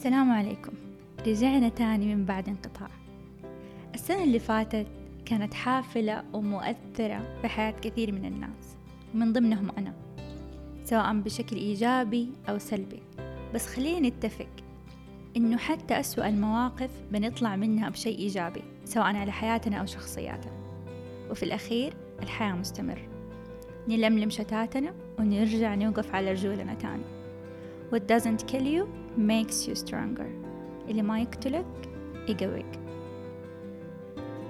السلام عليكم. رجعنا تاني من بعد انقطاع. السنة اللي فاتت كانت حافلة ومؤثرة في حياة كثير من الناس ومن ضمنهم أنا سواء بشكل إيجابي أو سلبي. بس خلينا نتفق إنه حتى أسوأ المواقف بنطلع منها بشيء إيجابي سواء على حياتنا أو شخصياتنا. وفي الأخير الحياة مستمر نلملم شتاتنا ونرجع نوقف على رجولنا تاني. What doesn't kill you makes you stronger. اللي ما يقتلك يقويك.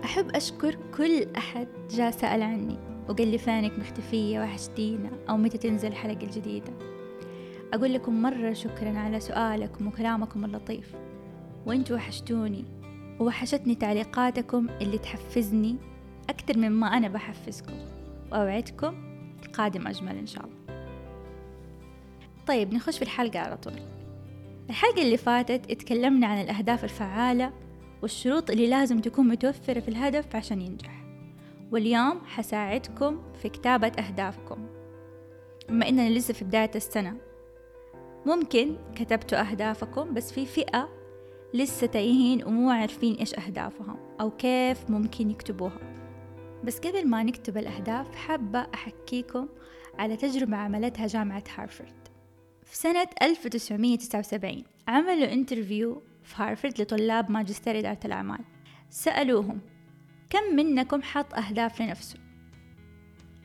أحب أشكر كل أحد جاء سأل عني وقال لي فينك مختفية وحشتينا أو متى تنزل الحلقة الجديدة أقول لكم مرة شكرا على سؤالكم وكلامكم اللطيف. وإنتوا وحشتوني ووحشتني تعليقاتكم اللي تحفزني أكثر مما أنا بحفزكم. وأوعدكم القادم أجمل إن شاء الله. طيب نخش في الحلقة على طول. الحلقة اللي فاتت اتكلمنا عن الأهداف الفعالة والشروط اللي لازم تكون متوفرة في الهدف عشان ينجح. واليوم حساعدكم في كتابة أهدافكم. بما إننا لسه في بداية السنة ممكن كتبتوا أهدافكم بس في فئة لسه تايهين ومو عارفين إيش أهدافهم أو كيف ممكن يكتبوها. بس قبل ما نكتب الأهداف حابة أحكيكم على تجربة عملتها جامعة هارفرد. في سنة 1979 عملوا انترفيو في هارفرد لطلاب ماجستير إدارة الأعمال. سألوهم كم منكم حط أهداف لنفسه؟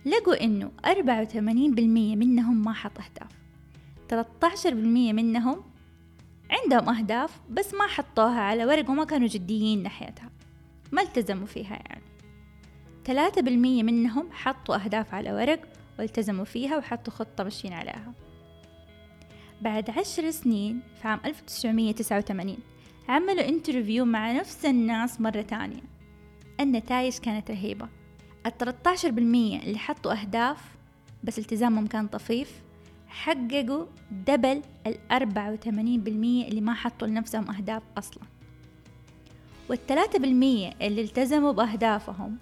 لقوا إنه 84% منهم ما حط أهداف. 13% منهم عندهم أهداف بس ما حطوها على ورق وما كانوا جديين ناحيتها. ما التزموا فيها يعني. ثلاثة بالمية منهم حطوا أهداف على ورق والتزموا فيها وحطوا خطة ماشيين عليها. بعد عشر سنين في عام 1989 عملوا interview مع نفس الناس مرة تانية النتائج كانت رهيبة. التلتاشر بالمية اللي حطوا أهداف بس التزامهم كان طفيف حققوا double الأربعة وثمانين بالمية اللي ما حطوا لنفسهم أهداف أصلا. والثلاثة بالمية اللي التزموا بأهدافهم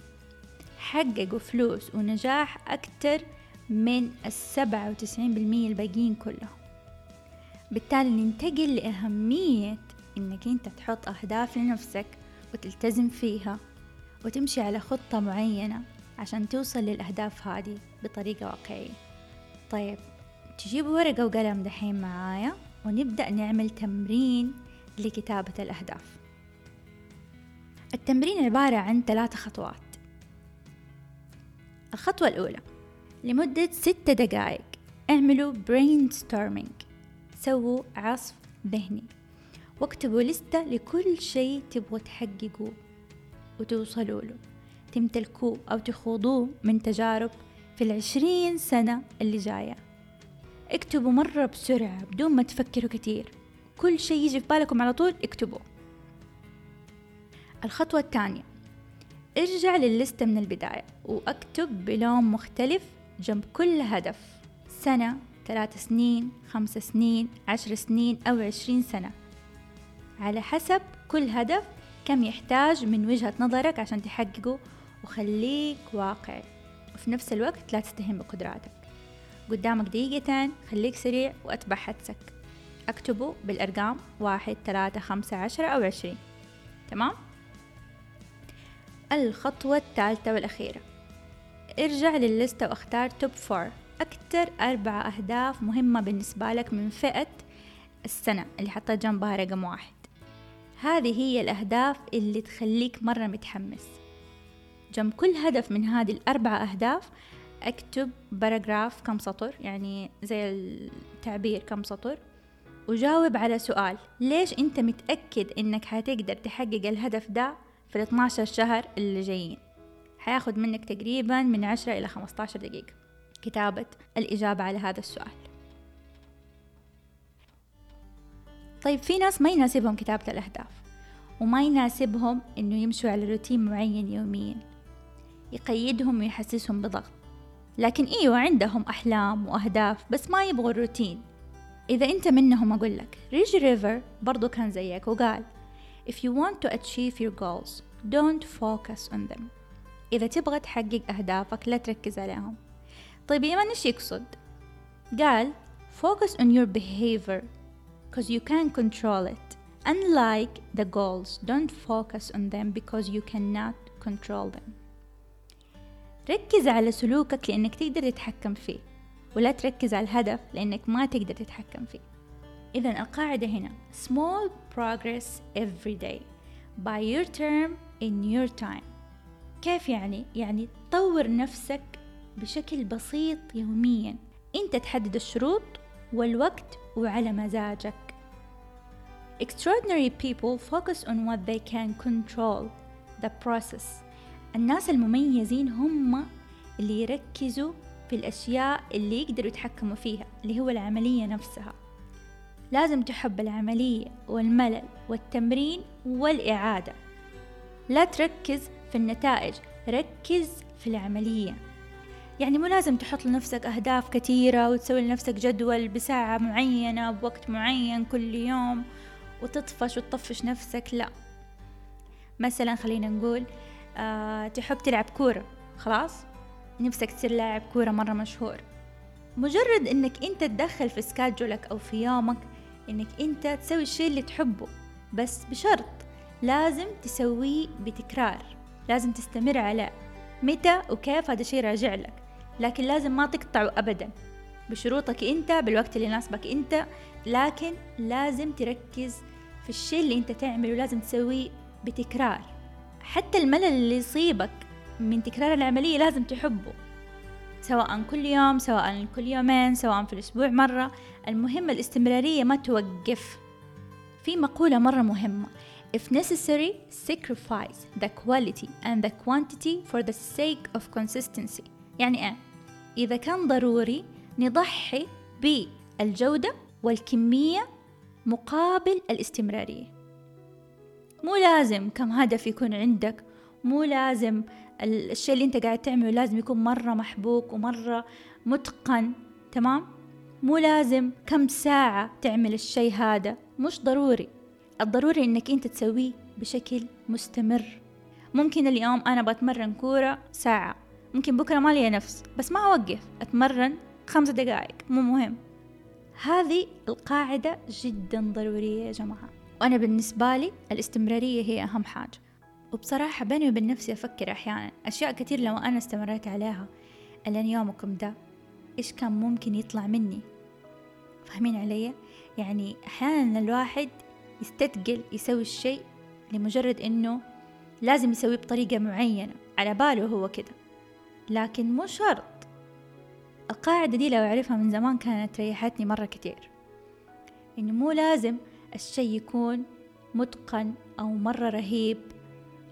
حققوا فلوس ونجاح أكتر من السبعة وتسعين بالمية الباقيين كلهم. بالتالي ننتقل لأهمية إنك أنت تحط أهداف لنفسك وتلتزم فيها وتمشي على خطة معينة عشان توصل للأهداف هذه بطريقة واقعية. طيب تجيب ورقة وقلم دحين معايا ونبدأ نعمل تمرين لكتابة الأهداف. التمرين عبارة عن ثلاثة خطوات. الخطوة الأولى لمدة ستة دقائق اعملوا brainstorming. سووا عصف ذهني. واكتبوا لستة لكل شيء تبغوا تحققوه وتوصلوا له. تمتلكوه أو تخوضوه من تجارب في العشرين سنة اللي جاية. اكتبوا مرة بسرعة بدون ما تفكروا كتير. كل شيء يجي في بالكم على طول اكتبوه. الخطوة الثانية. ارجع للستة من البداية وأكتب بلون مختلف جنب كل هدف. سنة ثلاث سنين خمس سنين عشر سنين أو عشرين سنة. على حسب كل هدف كم يحتاج من وجهة نظرك عشان تحققه وخليك واقعي وفي نفس الوقت لا تستهين بقدراتك. قدامك دقيقتين خليك سريع وأتبع حدسك. اكتبه بالأرقام واحد ثلاثة خمسة عشرة أو عشرين. تمام؟ الخطوة الثالثة والأخيرة. ارجع لللستة واختار توب فور أكتر أربع أهداف مهمة بالنسبة لك من فئة السنة اللي حطيت جنبها رقم واحد. هذه هي الأهداف اللي تخليك مرة متحمس. جنب كل هدف من هذه الأربع أهداف أكتب باراجراف كم سطر يعني زي التعبير كم سطر وجاوب على سؤال ليش أنت متأكد أنك حتقدر تحقق الهدف ده في ال 12 شهر اللي جايين؟ حياخد منك تقريبا من 10 إلى 15 دقيقة. كتابة الإجابة على هذا السؤال. طيب في ناس ما يناسبهم كتابة الأهداف وما يناسبهم إنه يمشوا على روتين معين يوميا يقيدهم ويحسسهم بضغط. لكن إيوة عندهم أحلام وأهداف بس ما يبغوا الروتين. إذا أنت منهم أقول لك ريج ريفر برضو كان زيك وقال If you want to achieve your goals don't focus on them. إذا تبغى تحقق أهدافك لا تركز عليهم. طيب إيمان إيش يقصد؟ قال focus on your behavior because you can control it. Unlike the goals, don't focus on them because you cannot control them. ركز على سلوكك لأنك تقدر تتحكم فيه ولا تركز على الهدف لأنك ما تقدر تتحكم فيه إذا القاعدة هنا small progress every day by your term in your time كيف يعني؟ يعني طور نفسك بشكل بسيط يوميا. إنت تحدد الشروط والوقت وعلى مزاجك. Extraordinary people focus on what they can control the process. الناس المميزين هم اللي يركزوا في الأشياء اللي يقدروا يتحكموا فيها اللي هو العملية نفسها. لازم تحب العملية والملل والتمرين والإعادة. لا تركز في النتائج ركز في العملية. يعني مو لازم تحط لنفسك أهداف كثيرة وتسوي لنفسك جدول بساعة معينة بوقت معين كل يوم وتطفش وتطفش نفسك. لا. مثلا خلينا نقول آه تحب تلعب كورة. خلاص؟ نفسك تصير لاعب كورة مرة مشهور. مجرد إنك أنت تدخل في سكاجولك أو في يومك إنك أنت تسوي الشيء اللي تحبه. بس بشرط لازم تسويه بتكرار. لازم تستمر عليه متى وكيف هذا شيء راجع لك. لكن لازم ما تقطعه ابدا. بشروطك أنت بالوقت اللي يناسبك أنت. لكن لازم تركز في الشيء اللي أنت تعمله لازم تسويه بتكرار. حتى الملل اللي يصيبك من تكرار العملية لازم تحبه. سواء كل يوم سواء كل يومين سواء في الأسبوع مرة. المهم الاستمرارية ما توقف. في مقولة مرة مهمة. If necessary, sacrifice the quality and the quantity for the sake of consistency. يعني إيه؟ إذا كان ضروري نضحي بالجودة والكمية مقابل الاستمرارية. مو لازم كم هدف يكون عندك مو لازم الشيء اللي أنت قاعد تعمله لازم يكون مرة محبوك ومرة متقن تمام؟ مو لازم كم ساعة تعمل الشيء هذا مش ضروري. الضروري إنك أنت تسويه بشكل مستمر. ممكن اليوم أنا بتمرن كورة ساعة. ممكن بكرة ما لي نفس بس ما أوقف أتمرن خمس دقائق مو مهم. هذه القاعدة جدا ضرورية يا جماعة. وأنا بالنسبة لي الاستمرارية هي أهم حاجة. وبصراحة بيني وبين نفسي أفكر أحيانا أشياء كثير لو أنا استمريت عليها ألين يومكم ده إيش كان ممكن يطلع مني؟ فاهمين علي؟ يعني أحيانا الواحد يستثقل يسوي الشيء لمجرد إنه لازم يسويه بطريقة معينة على باله هو كده. لكن مو شرط. القاعدة دي لو أعرفها من زمان كانت ريحتني مرة كتير. إنه مو لازم الشي يكون متقن أو مرة رهيب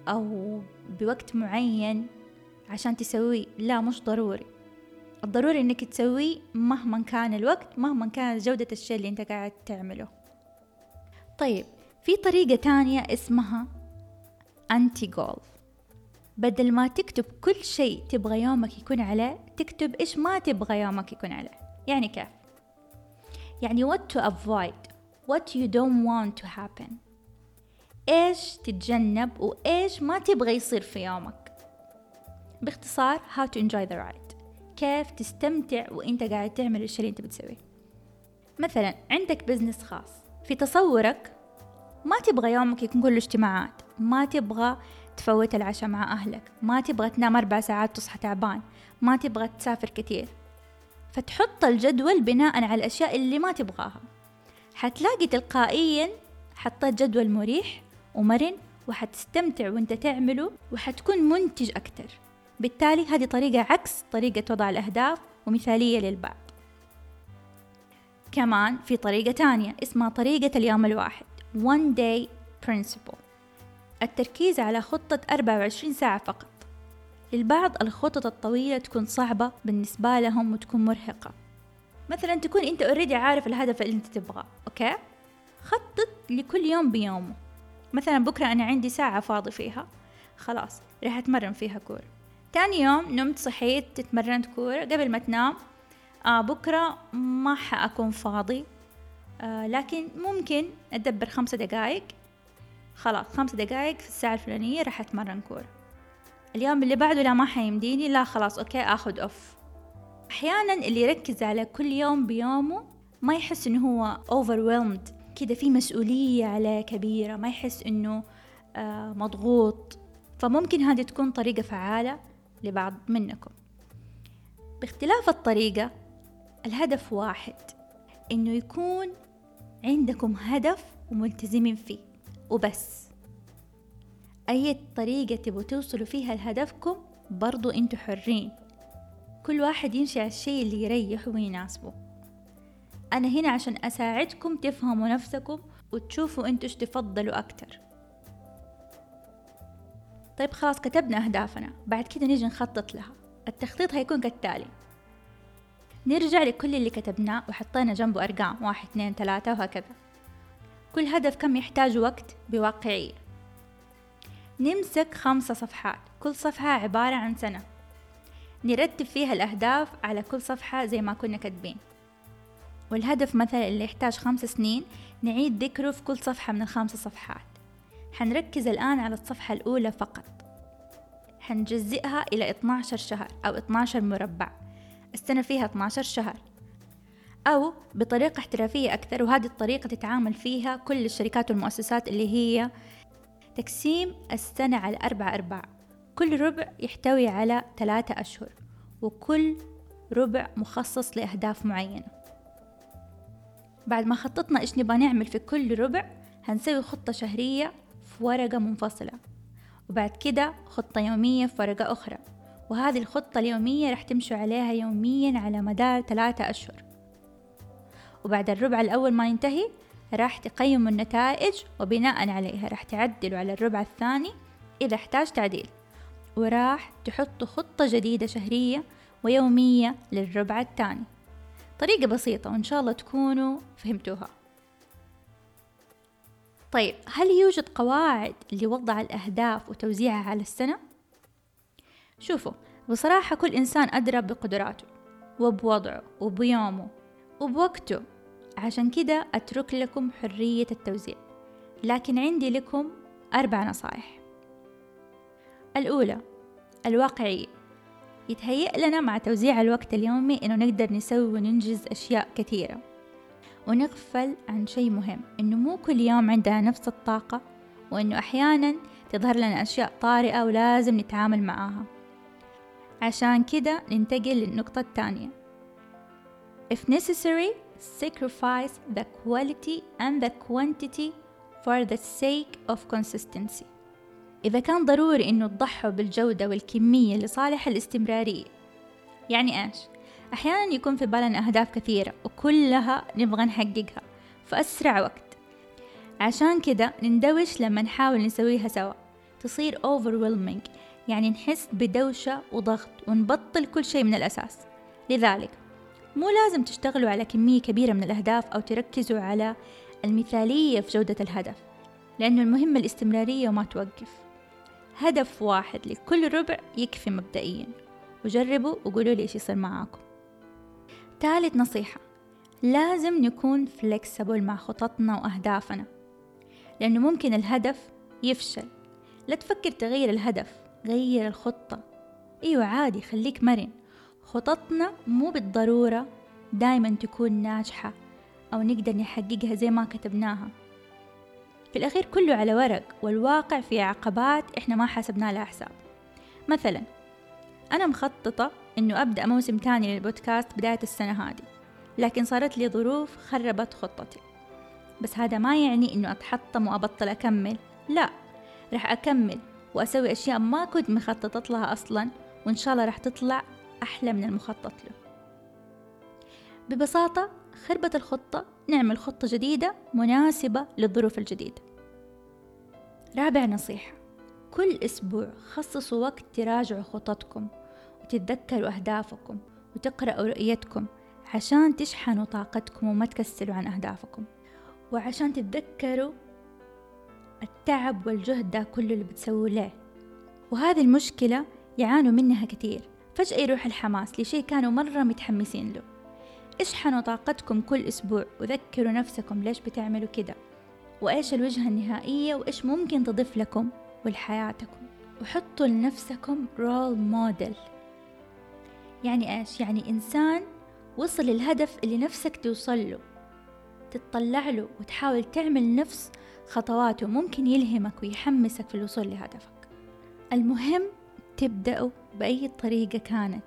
أو بوقت معين عشان تسويه. لا مش ضروري. الضروري إنك تسويه مهما كان الوقت مهما كانت جودة الشيء اللي أنت قاعد تعمله. طيب في طريقة تانية اسمها أنتي جولف بدل ما تكتب كل شيء تبغى يومك يكون عليه تكتب إيش ما تبغى يومك يكون عليه يعني كيف؟ يعني what to avoid what you don't want to happen. إيش تتجنب وإيش ما تبغى يصير في يومك. باختصار how to enjoy the ride. كيف تستمتع وإنت قاعد تعمل الشيء اللي أنت بتسويه. مثلا عندك بزنس خاص. في تصورك ما تبغى يومك يكون كله اجتماعات ما تبغى تفوت العشاء مع أهلك. ما تبغى تنام أربع ساعات تصحى تعبان. ما تبغى تسافر كتير فتحط الجدول بناء على الأشياء اللي ما تبغاها. حتلاقي تلقائيا حطيت جدول مريح ومرن وحتستمتع وانت تعمله وحتكون منتج أكتر. بالتالي هذه طريقة عكس طريقة وضع الأهداف ومثالية للبعض. كمان في طريقة تانية اسمها طريقة اليوم الواحد. One day principle. التركيز على خطة 24 ساعة فقط. للبعض الخطط الطويلة تكون صعبة بالنسبة لهم وتكون مرهقة. مثلا تكون أنت already عارف الهدف اللي أنت تبغاه okay؟ خطط لكل يوم بيومه مثلا بكرة أنا عندي ساعة فاضي فيها. خلاص راح أتمرن فيها كورة. تاني يوم نمت صحيت تتمرنت كورة قبل ما تنام. آه بكرة ما حأكون فاضي. آه لكن ممكن أدبر خمسة دقايق. خلاص خمس دقايق في الساعة الفلانية راح أتمرن كورة. اليوم اللي بعده لا ما حيمديني لا خلاص أوكي أخذ أوف أحيانا اللي يركز على كل يوم بيومه ما يحس إنه هو overwhelmed كده في مسؤولية عليه كبيرة ما يحس إنه آه، مضغوط. فممكن هذه تكون طريقة فعالة لبعض منكم. باختلاف الطريقة الهدف واحد إنه يكون عندكم هدف وملتزمين فيه. وبس. أي طريقة تبغوا توصلوا فيها لهدفكم برضو أنتوا حرين. كل واحد يمشي على الشيء اللي يريحه ويناسبه. أنا هنا عشان أساعدكم تفهموا نفسكم وتشوفوا أنتوا إيش تفضلوا أكتر. طيب خلاص كتبنا أهدافنا. بعد كده نيجي نخطط لها. التخطيط هيكون كالتالي. نرجع لكل اللي كتبناه وحطينا جنبه أرقام. واحد اثنين ثلاثة وهكذا. كل هدف كم يحتاج وقت بواقعية نمسك خمسة صفحات كل صفحة عبارة عن سنة. نرتب فيها الأهداف على كل صفحة زي ما كنا كاتبين. والهدف مثلا اللي يحتاج خمس سنين نعيد ذكره في كل صفحة من الخمس صفحات. حنركز الآن على الصفحة الأولى فقط. حنجزئها إلى 12 شهر أو 12 مربع. السنة فيها 12 شهر. أو بطريقة احترافية أكثر وهذه الطريقة تتعامل فيها كل الشركات والمؤسسات اللي هي تقسيم السنة على أربع أرباع. كل ربع يحتوي على ثلاثة أشهر وكل ربع مخصص لأهداف معينة. بعد ما خططنا إيش نبغى نعمل في كل ربع هنسوي خطة شهرية في ورقة منفصلة وبعد كده خطة يومية في ورقة أخرى. وهذه الخطة اليومية راح تمشوا عليها يوميا على مدار ثلاثة أشهر. وبعد الربع الأول ما ينتهي راح تقيموا النتائج وبناء عليها راح تعدلوا على الربع الثاني إذا احتاج تعديل. وراح تحطوا خطة جديدة شهرية ويومية للربع الثاني. طريقة بسيطة وإن شاء الله تكونوا فهمتوها. طيب هل يوجد قواعد لوضع الأهداف وتوزيعها على السنة؟ شوفوا بصراحة كل إنسان أدرى بقدراته وبوضعه وبيومه وبوقته. عشان كده أترك لكم حرية التوزيع لكن عندي لكم أربع نصائح. الأولى الواقعية. يتهيأ لنا مع توزيع الوقت اليومي إنه نقدر نسوي وننجز أشياء كثيرة. ونغفل عن شيء مهم إنه مو كل يوم عندنا نفس الطاقة وإنه أحيانا تظهر لنا أشياء طارئة ولازم نتعامل معاها. عشان كده ننتقل للنقطة الثانية. If necessary, sacrifice the quality and the quantity for the sake of consistency. إذا كان ضروري إنه تضحوا بالجودة والكمية لصالح الاستمرارية يعني إيش؟ أحيانا يكون في بالنا أهداف كثيرة وكلها نبغى نحققها في أسرع وقت. عشان كده نندوش لما نحاول نسويها سوا. تصير overwhelming يعني نحس بدوشة وضغط ونبطل كل شيء من الأساس. لذلك مو لازم تشتغلوا على كمية كبيرة من الأهداف أو تركزوا على المثالية في جودة الهدف لأنه المهم الاستمرارية وما توقف. هدف واحد لكل ربع يكفي مبدئيا. وجربوا وقولوا لي إيش يصير معاكم. ثالث نصيحة لازم نكون فليكسبل مع خططنا وأهدافنا لأنه ممكن الهدف يفشل. لا تفكر تغير الهدف غير الخطة. أيوة عادي خليك مرن. خططنا مو بالضرورة دايما تكون ناجحة أو نقدر نحققها زي ما كتبناها. في الأخير كله على ورق والواقع في عقبات إحنا ما حسبنا لها حساب. مثلا أنا مخططة إنه أبدأ موسم تاني للبودكاست بداية السنة هذه لكن صارت لي ظروف خربت خطتي. بس هذا ما يعني إنه أتحطم وأبطل أكمل. لا رح أكمل وأسوي أشياء ما كنت مخططت لها أصلا وإن شاء الله رح تطلع أحلى من المخطط له. ببساطة خربت الخطة نعمل خطة جديدة مناسبة للظروف الجديدة. رابع نصيحة كل أسبوع خصصوا وقت تراجعوا خططكم وتتذكروا أهدافكم وتقرأوا رؤيتكم عشان تشحنوا طاقتكم وما تكسلوا عن أهدافكم. وعشان تتذكروا التعب والجهد ده كله اللي بتسووه ليه. وهذه المشكلة يعانوا منها كثير فجأة يروح الحماس لشيء كانوا مرة متحمسين له. اشحنوا طاقتكم كل أسبوع وذكروا نفسكم ليش بتعملوا كده وإيش الوجهة النهائية وإيش ممكن تضيف لكم ولحياتكم وحطوا لنفسكم رول موديل يعني إيش؟ يعني إنسان وصل للهدف اللي نفسك توصل له تتطلع له وتحاول تعمل نفس خطواته ممكن يلهمك ويحمسك في الوصول لهدفك. المهم تبدأوا بأي طريقة كانت.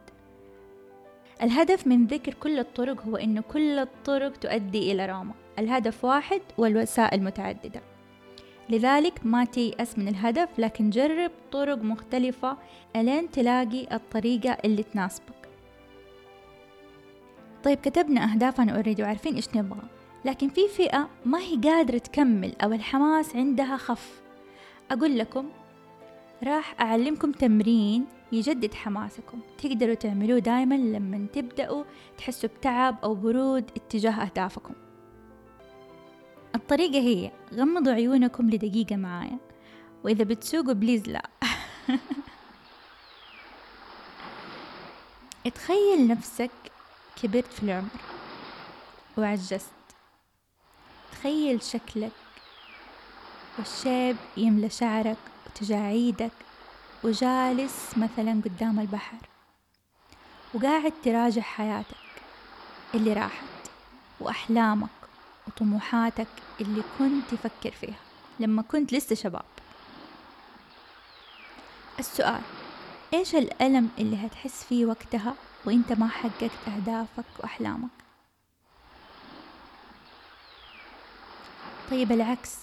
الهدف من ذكر كل الطرق هو أنه كل الطرق تؤدي إلى روما الهدف واحد والوسائل متعددة لذلك ما تيأس من الهدف لكن جرب طرق مختلفة ألين تلاقي الطريقة اللي تناسبك. طيب كتبنا أهدافنا أوريدي وعارفين إيش نبغى. لكن في فئة ما هي قادرة تكمل أو الحماس عندها خف. أقول لكم راح أعلمكم تمرين يجدد حماسكم. تقدروا تعملوه دايما لما تبدأوا تحسوا بتعب أو برود اتجاه أهدافكم. الطريقة هي غمضوا عيونكم لدقيقة معايا. وإذا بتسوقوا please لا. اتخيل نفسك كبرت في العمر وعجزت. تخيل شكلك والشيب يملى شعرك وتجاعيدك وجالس مثلا قدام البحر وقاعد تراجع حياتك اللي راحت وأحلامك وطموحاتك اللي كنت تفكر فيها لما كنت لسه شباب. السؤال إيش الألم اللي هتحس فيه وقتها وإنت ما حققت أهدافك وأحلامك؟ طيب العكس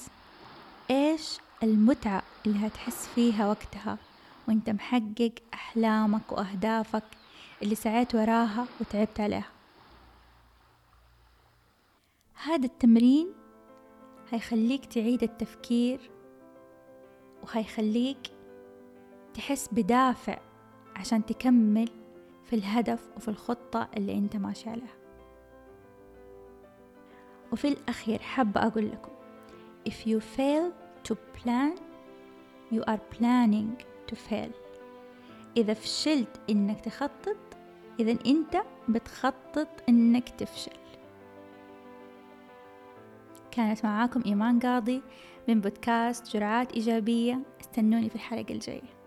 إيش المتعة اللي هتحس فيها وقتها وإنت محقق أحلامك وأهدافك اللي سعيت وراها وتعبت عليها. هذا التمرين هيخليك تعيد التفكير وهيخليك تحس بدافع عشان تكمل في الهدف وفي الخطة اللي انت ماشي عليها. وفي الأخير حابة أقول لكم if you fail to plan you are planning to fail إذا فشلت إنك تخطط إذا أنت بتخطط إنك تفشل. كانت معاكم إيمان قاضي من بودكاست جرعات إيجابية. استنوني في الحلقة الجاية.